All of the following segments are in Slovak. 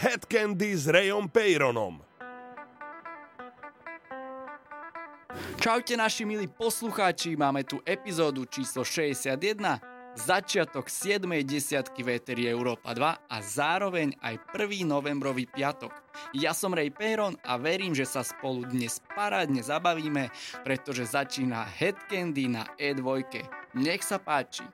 Head Candy s Rayom Peyronom. Čaute naši milí poslucháči, máme tu epizódu číslo 61, začiatok 7. desiatky Véteri Európa 2 a zároveň aj 1. novembrový piatok. Ja som Ray Peyron a verím, že sa spolu dnes parádne zabavíme, pretože začína Headcandy na E2. Nech sa páči.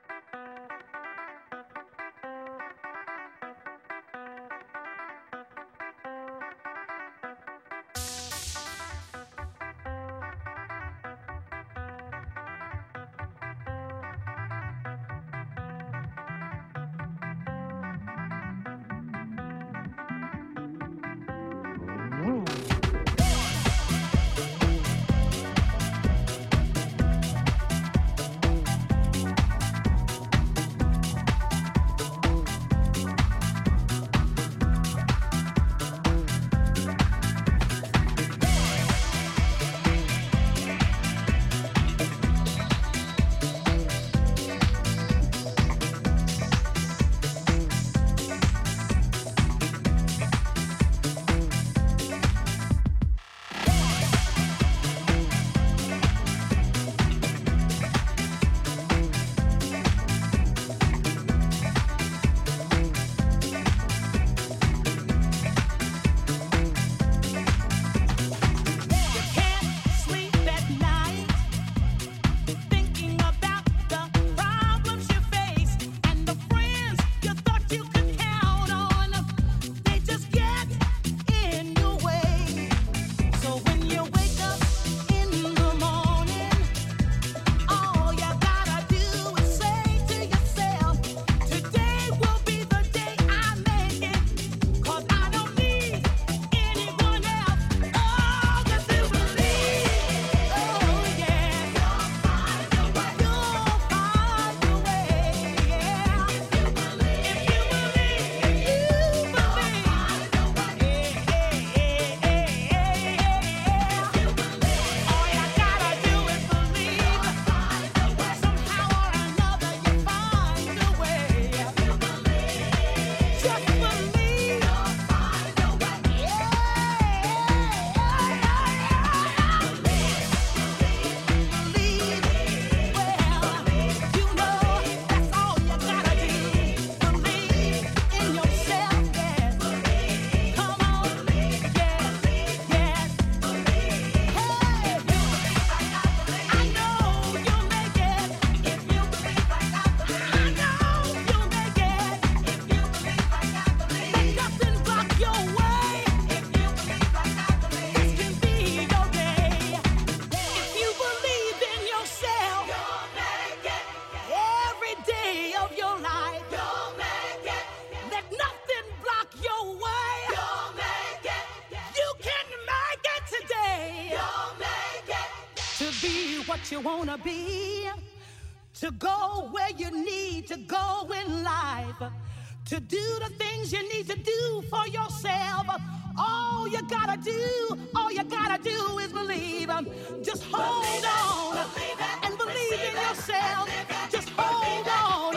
you want to be, to go where you need to go in life, to do the things you need to do for yourself. All you gotta do, all you gotta do is believe. Just hold believe it, on believe it, and believe, believe in yourself. It, Just hold on.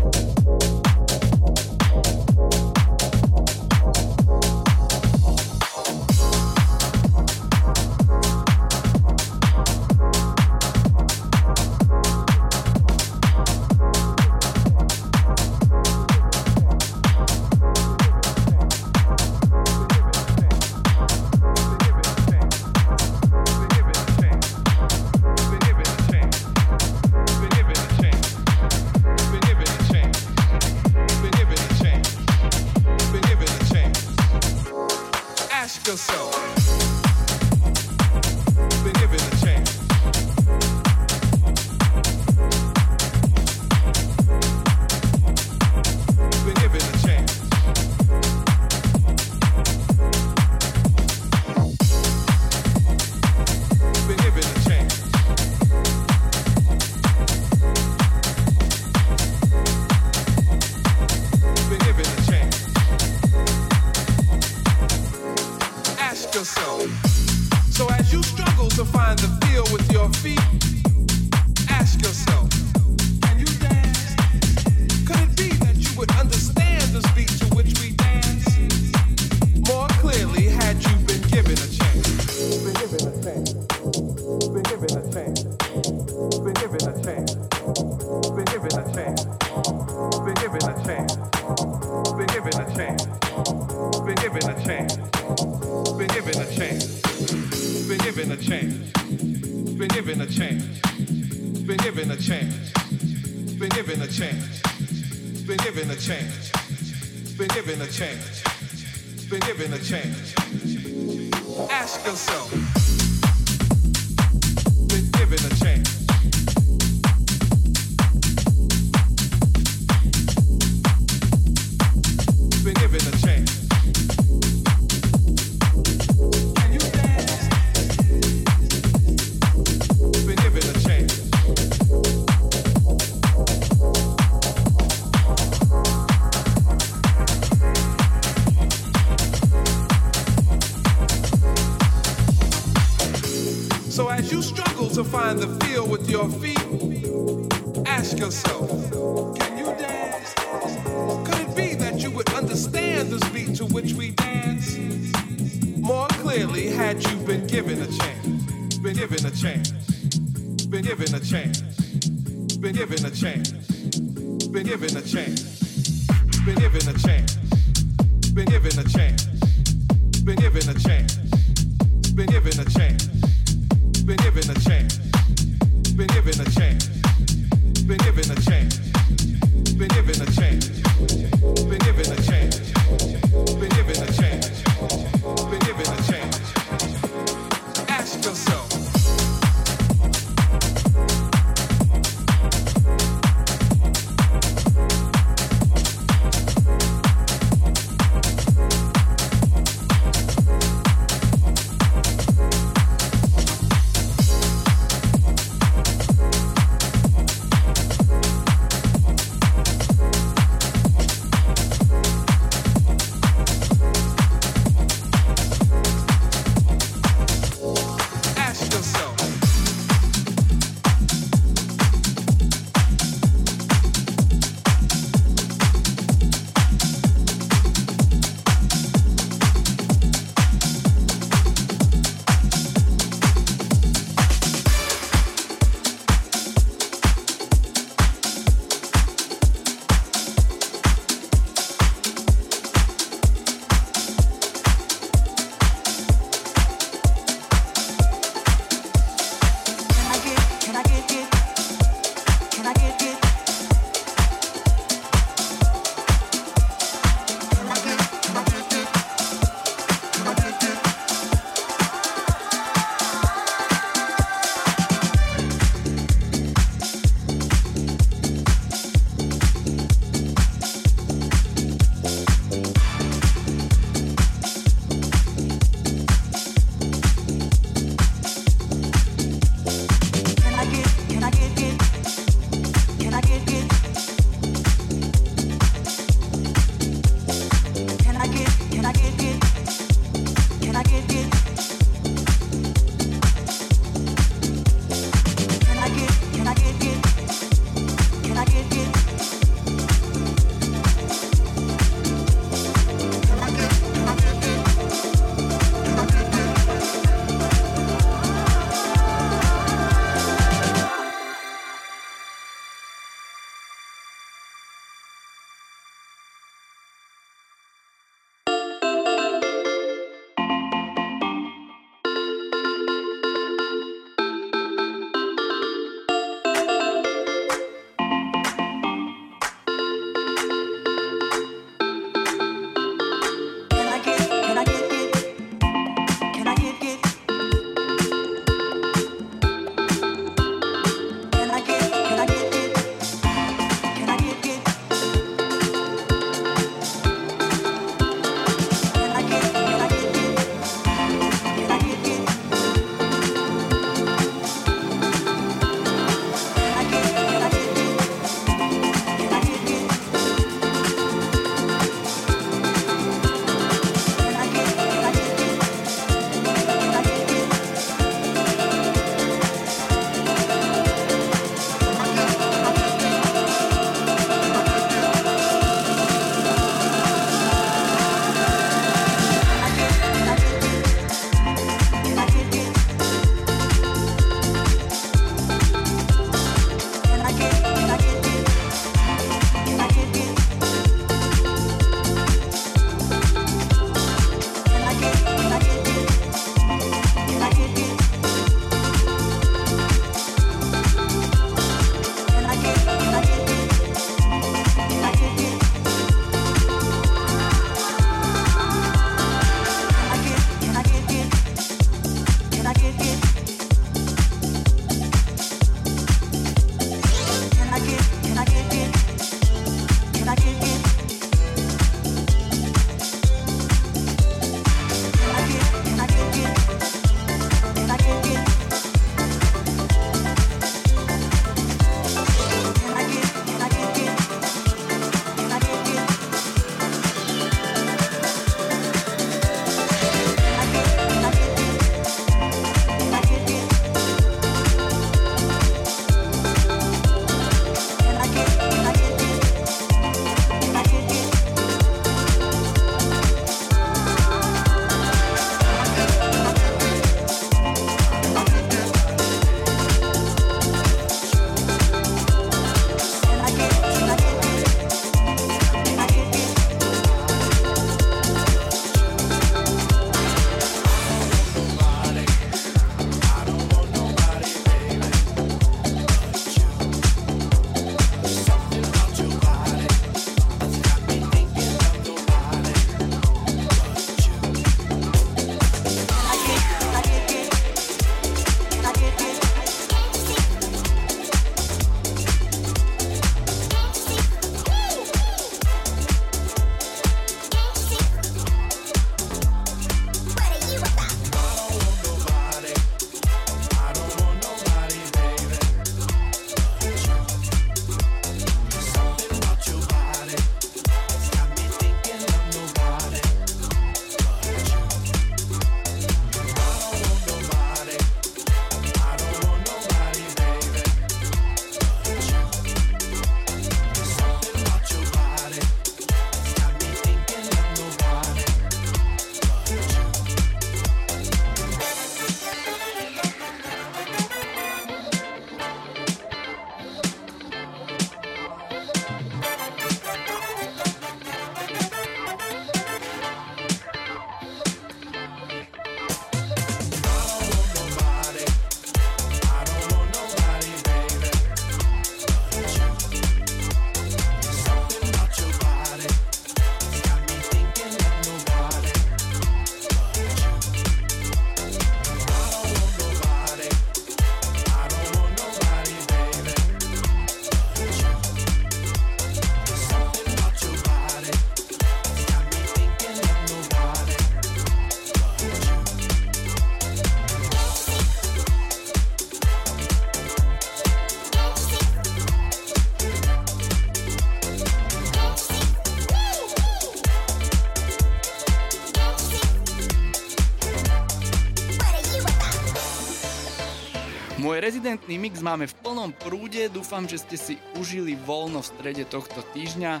Rezidentný mix máme v plnom prúde, dúfam, že ste si užili voľno v strede tohto týždňa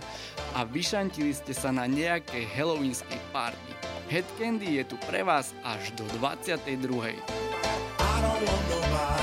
a vyšantili ste sa na nejakej halloweenskej party. Head Candy je tu pre vás až do 22. I don't want.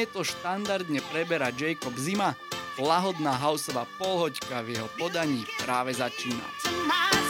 Mne to štandardne preberá Jacob Zima, lahodná houseová polhoďka v jeho podaní práve začína. You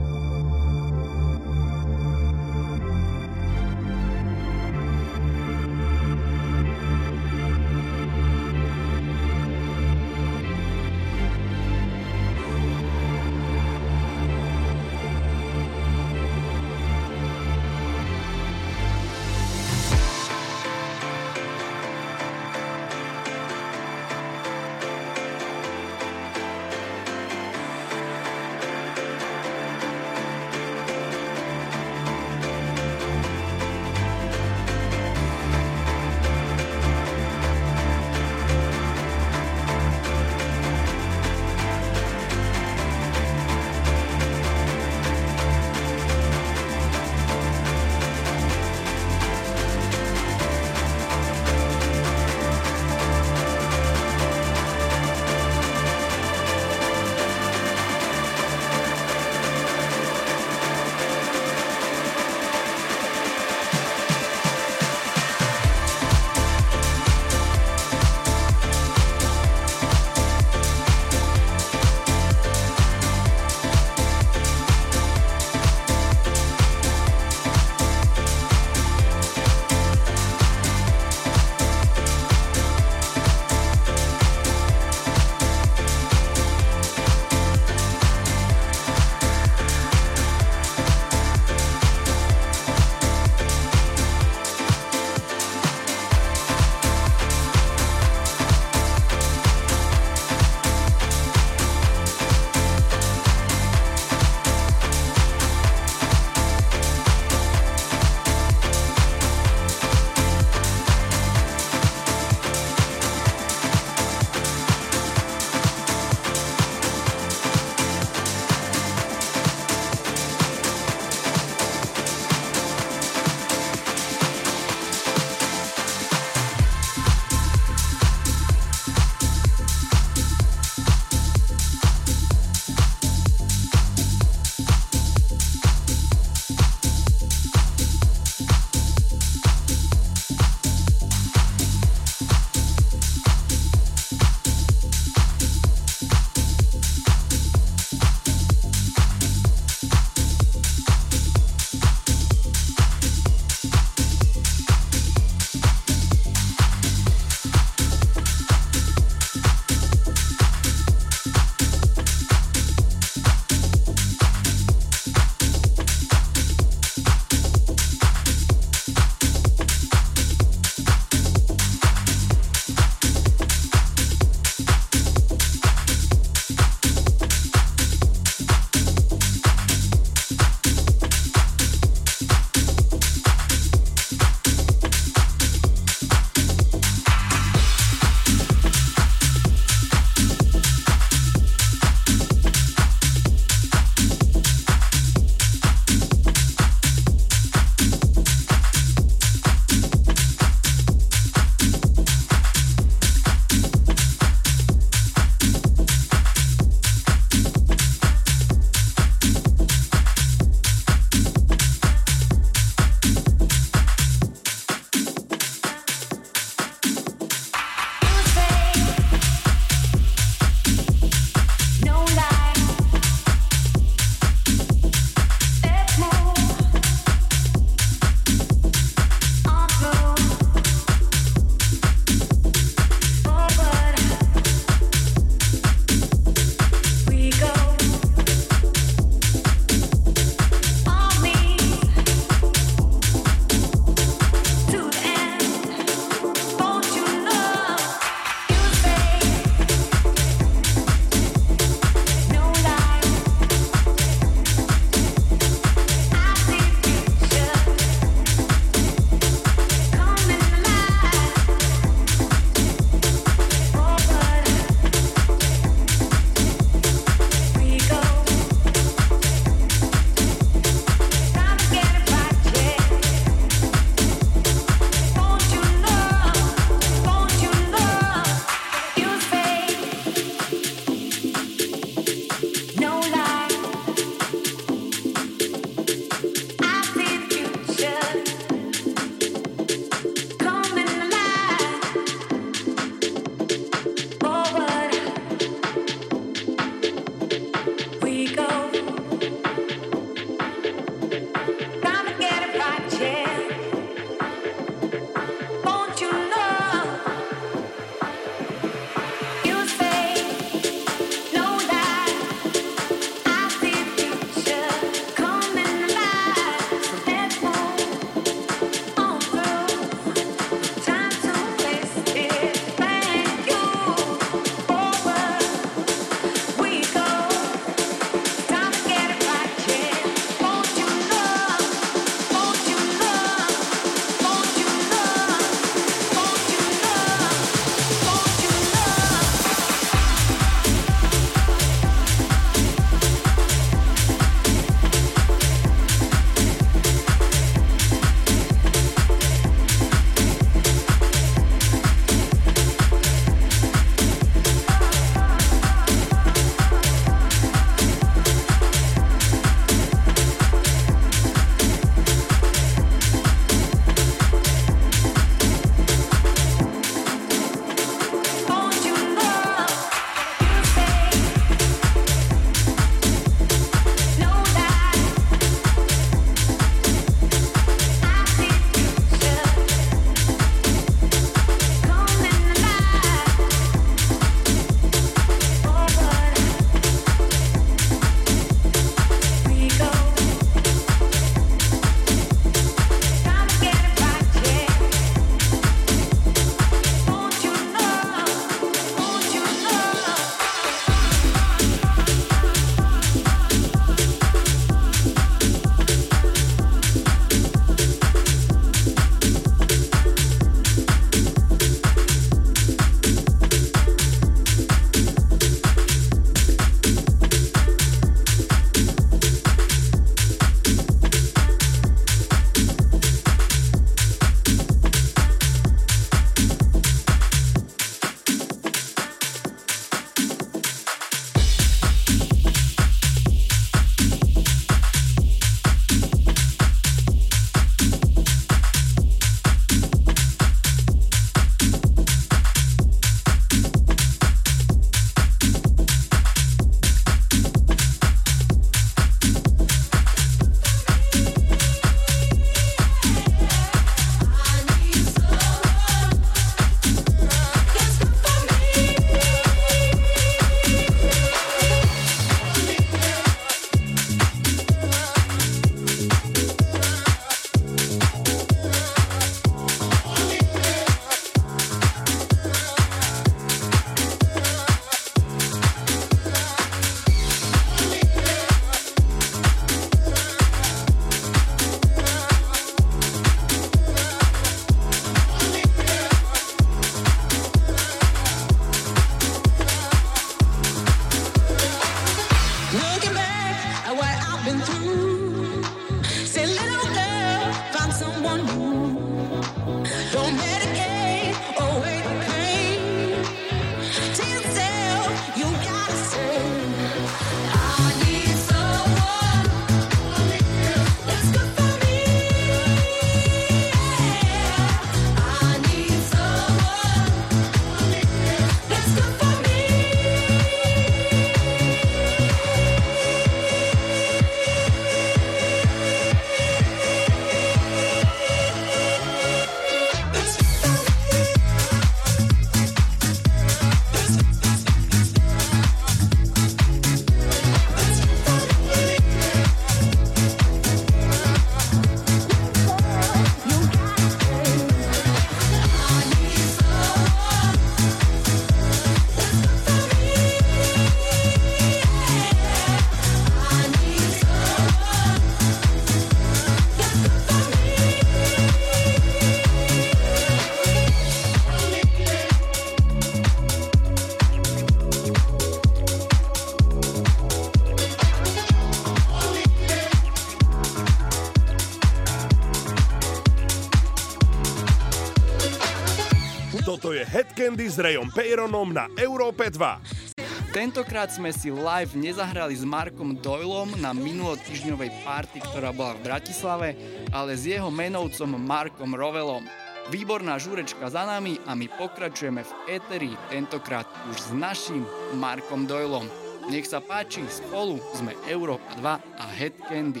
Candy s Rayom Peyronom na Európe 2. Tentokrát sme si live nezahrali s Markom Doylom na minulotýždňovej party, ktorá bola v Bratislave, ale s jeho menovcom Markom Rovelom. Výborná žúrečka za nami a my pokračujeme v Eteri, tentokrát už s naším Markom Doylom. Nech sa páči, spolu sme Európa 2 a Head Candy.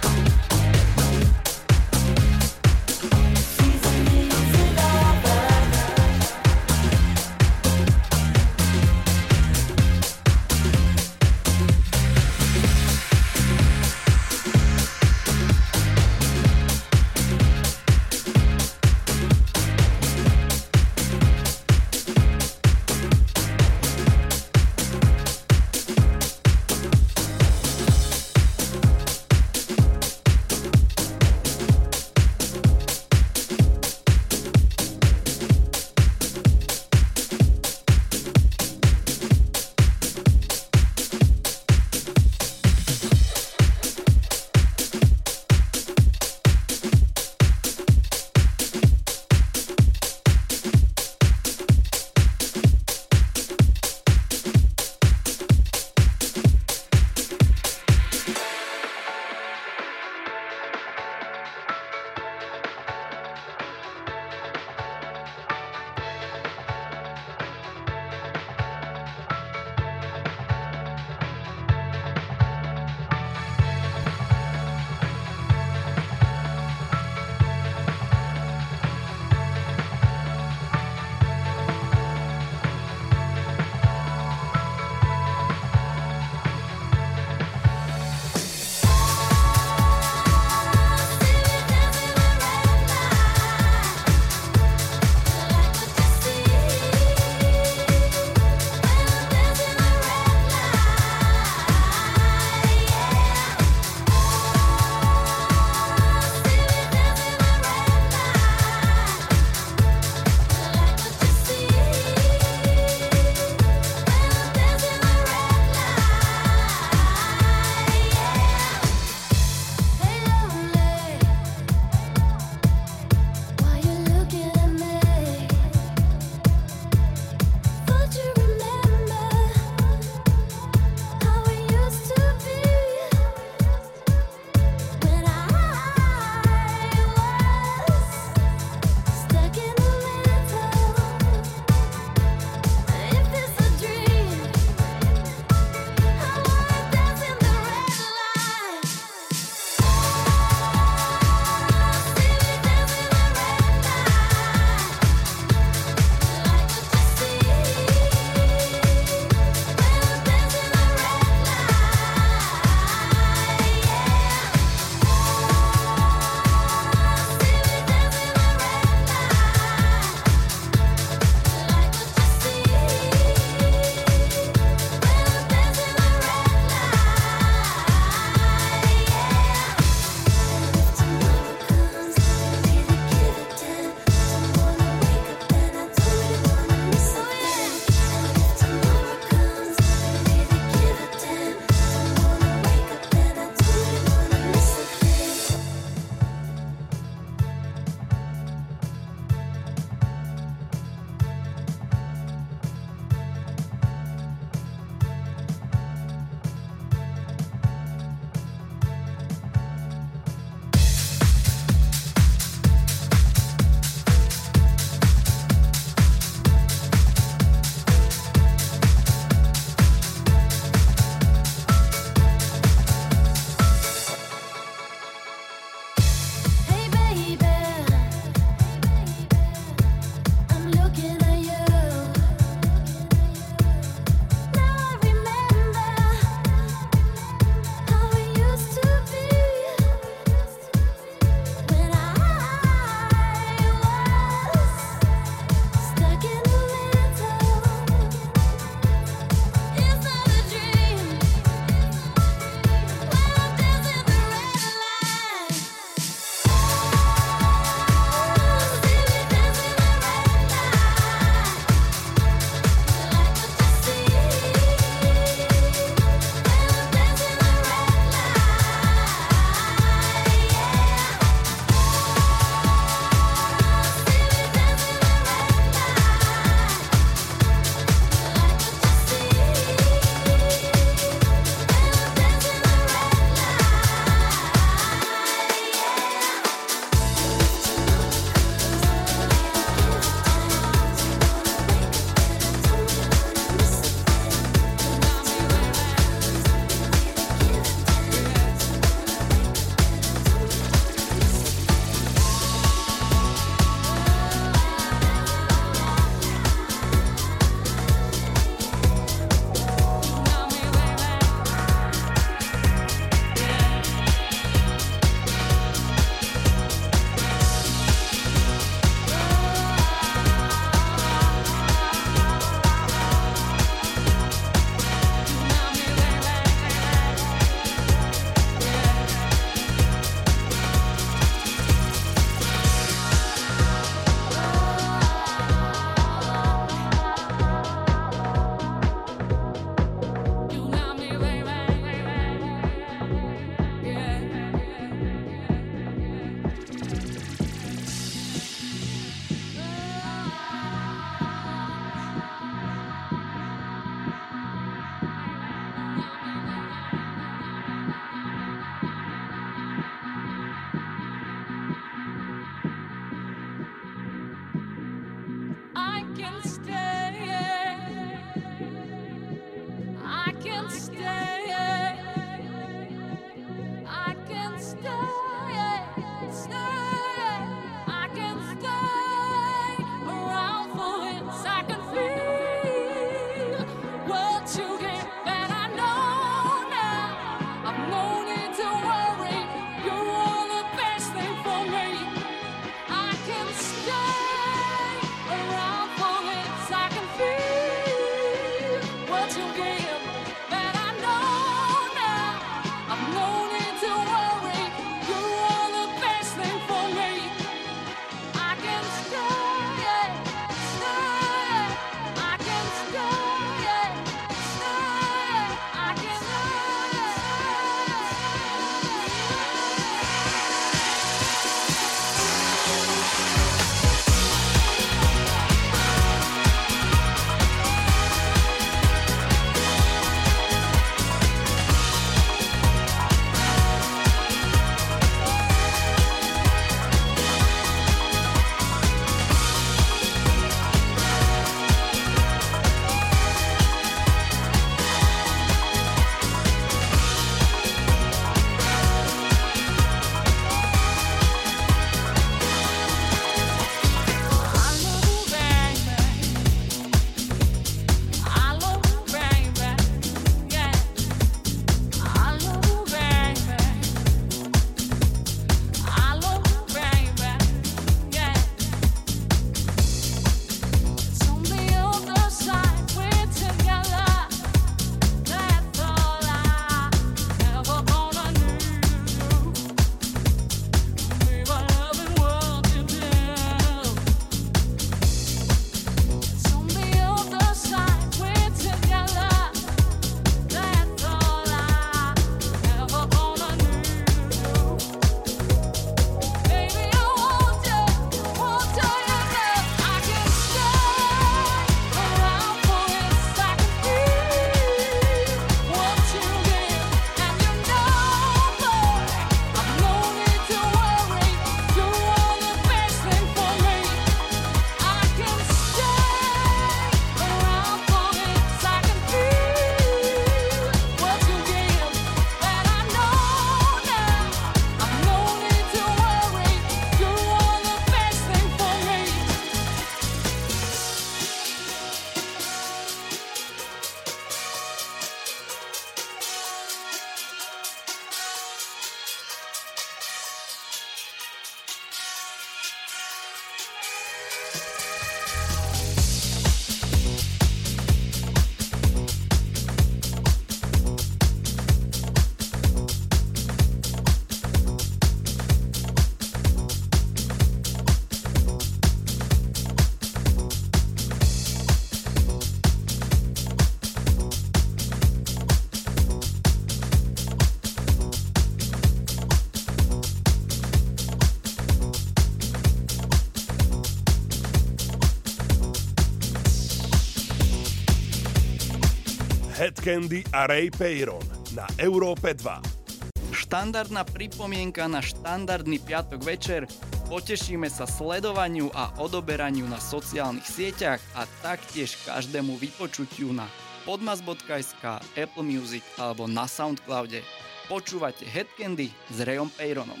Candy a Ray Peyron na Európe 2. Štandardná pripomienka na štandardný piatok večer. Potešíme sa sledovaniu a odoberaniu na sociálnych sieťach a taktiež každému vypočutiu na podmas.sk, Apple Music alebo na Soundcloude. Počúvate Headcandy s Rayom Peyronom.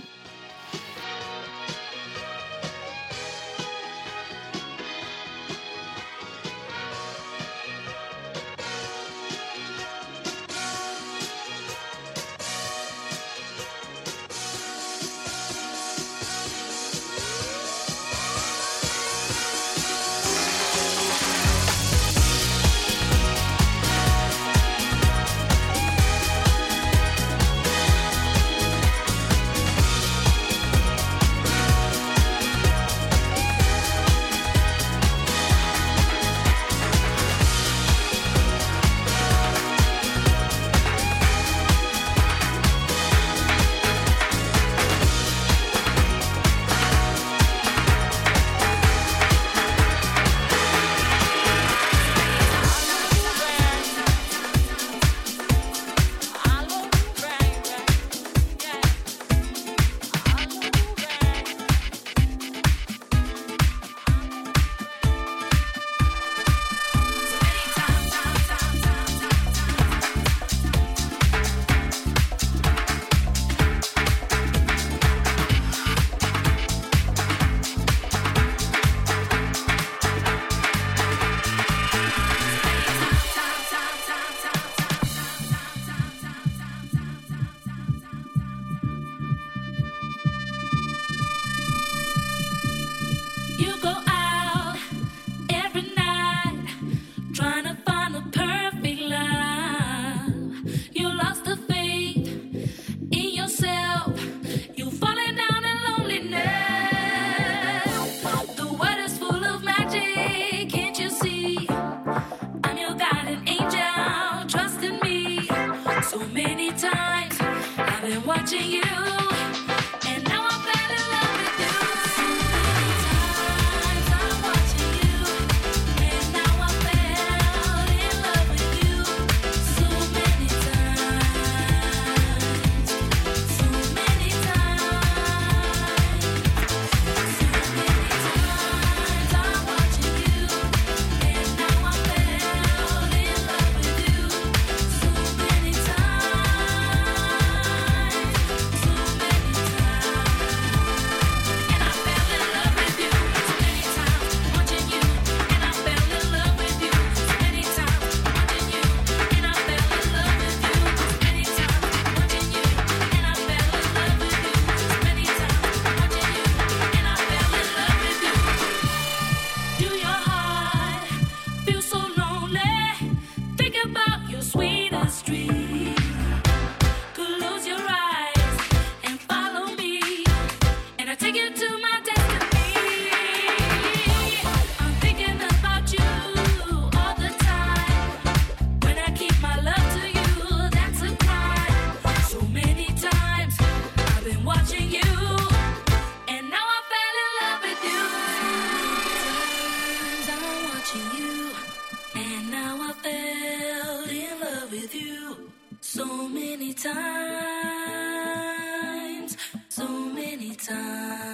time.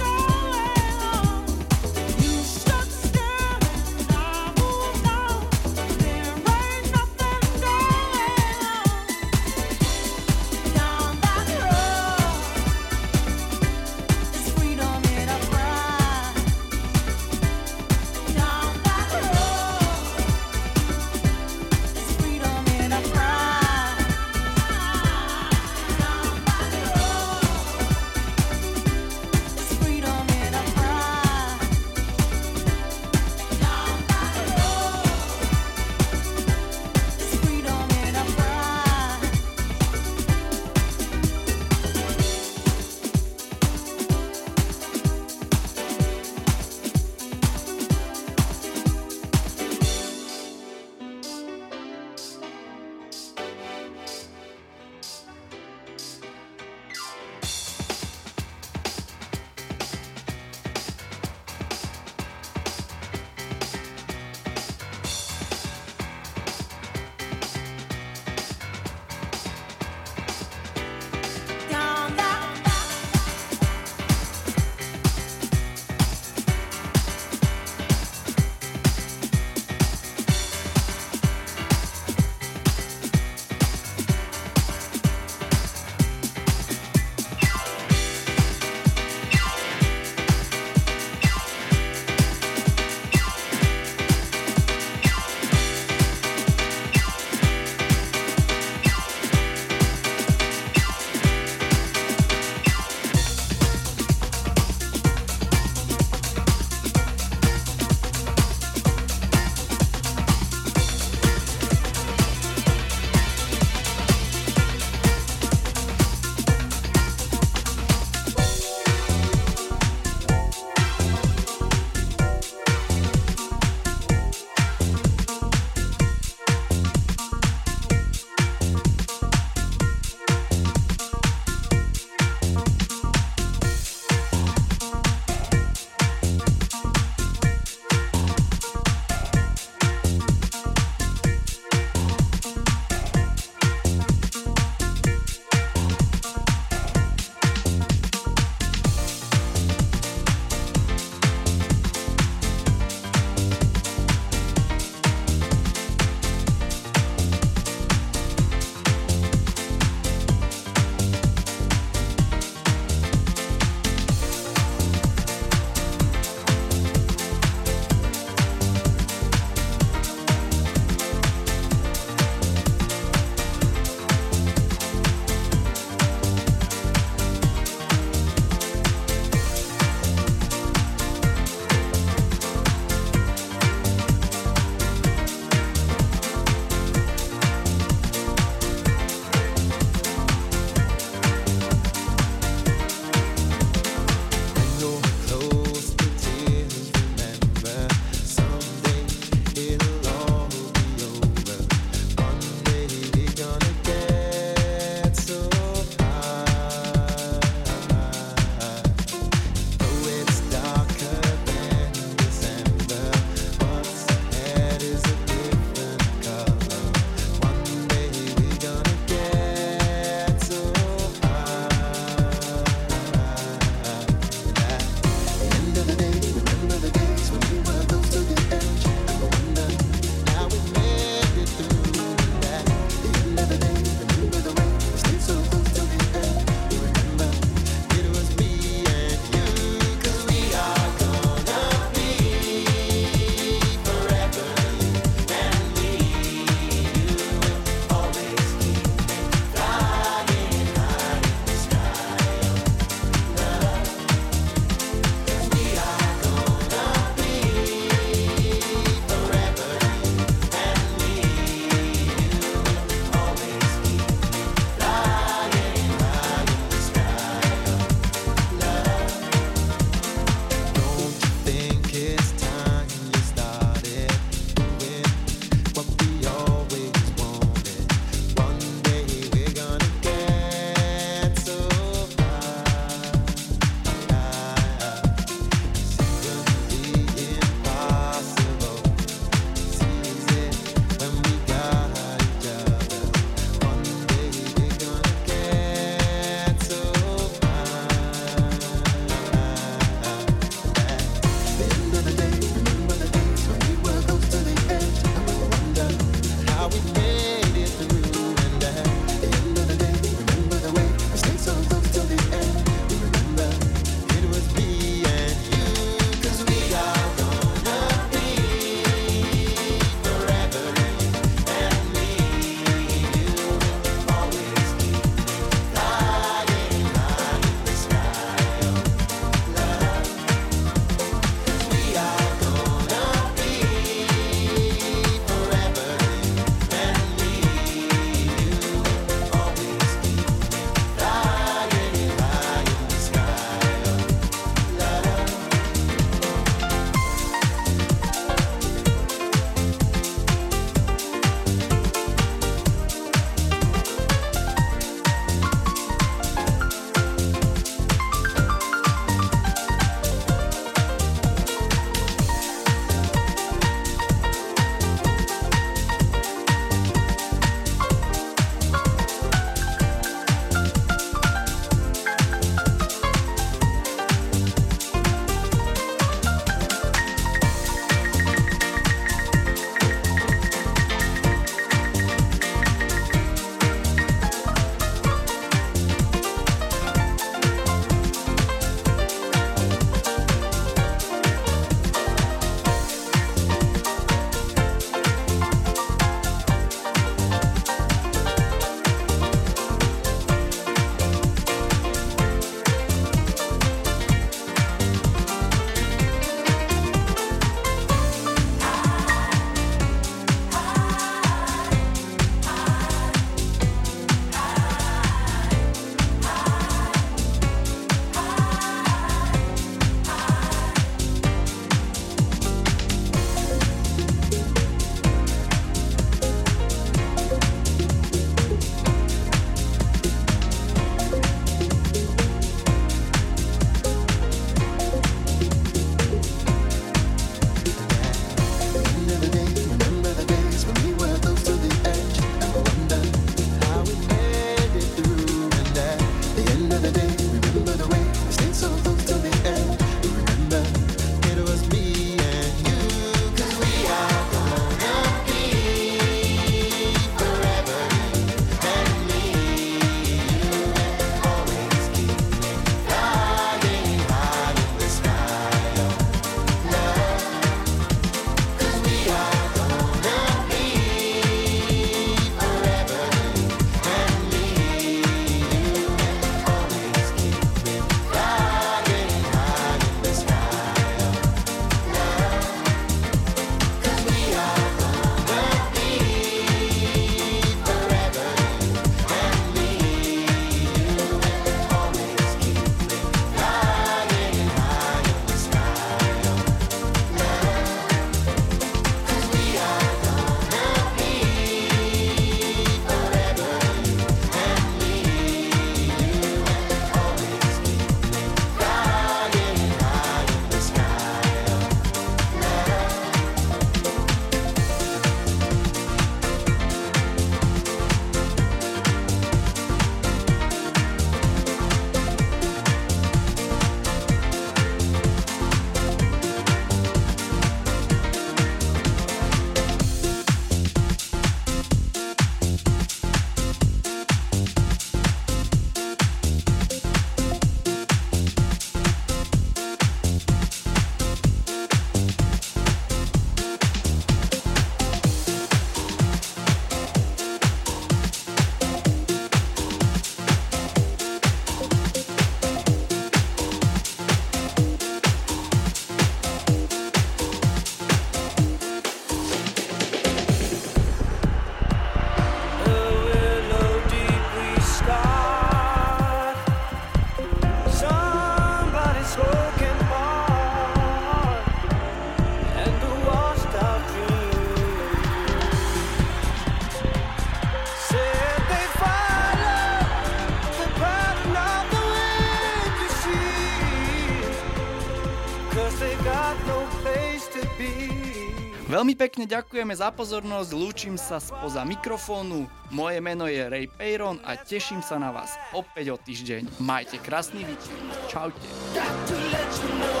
pekne ďakujeme za pozornosť, lúčim sa spoza mikrofónu. Moje meno je Ray Peyron a teším sa na vás opäť o týždeň. Majte krásny víkend. Čaute. Got to let you know,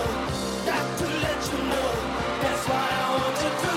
got to let you know, that's why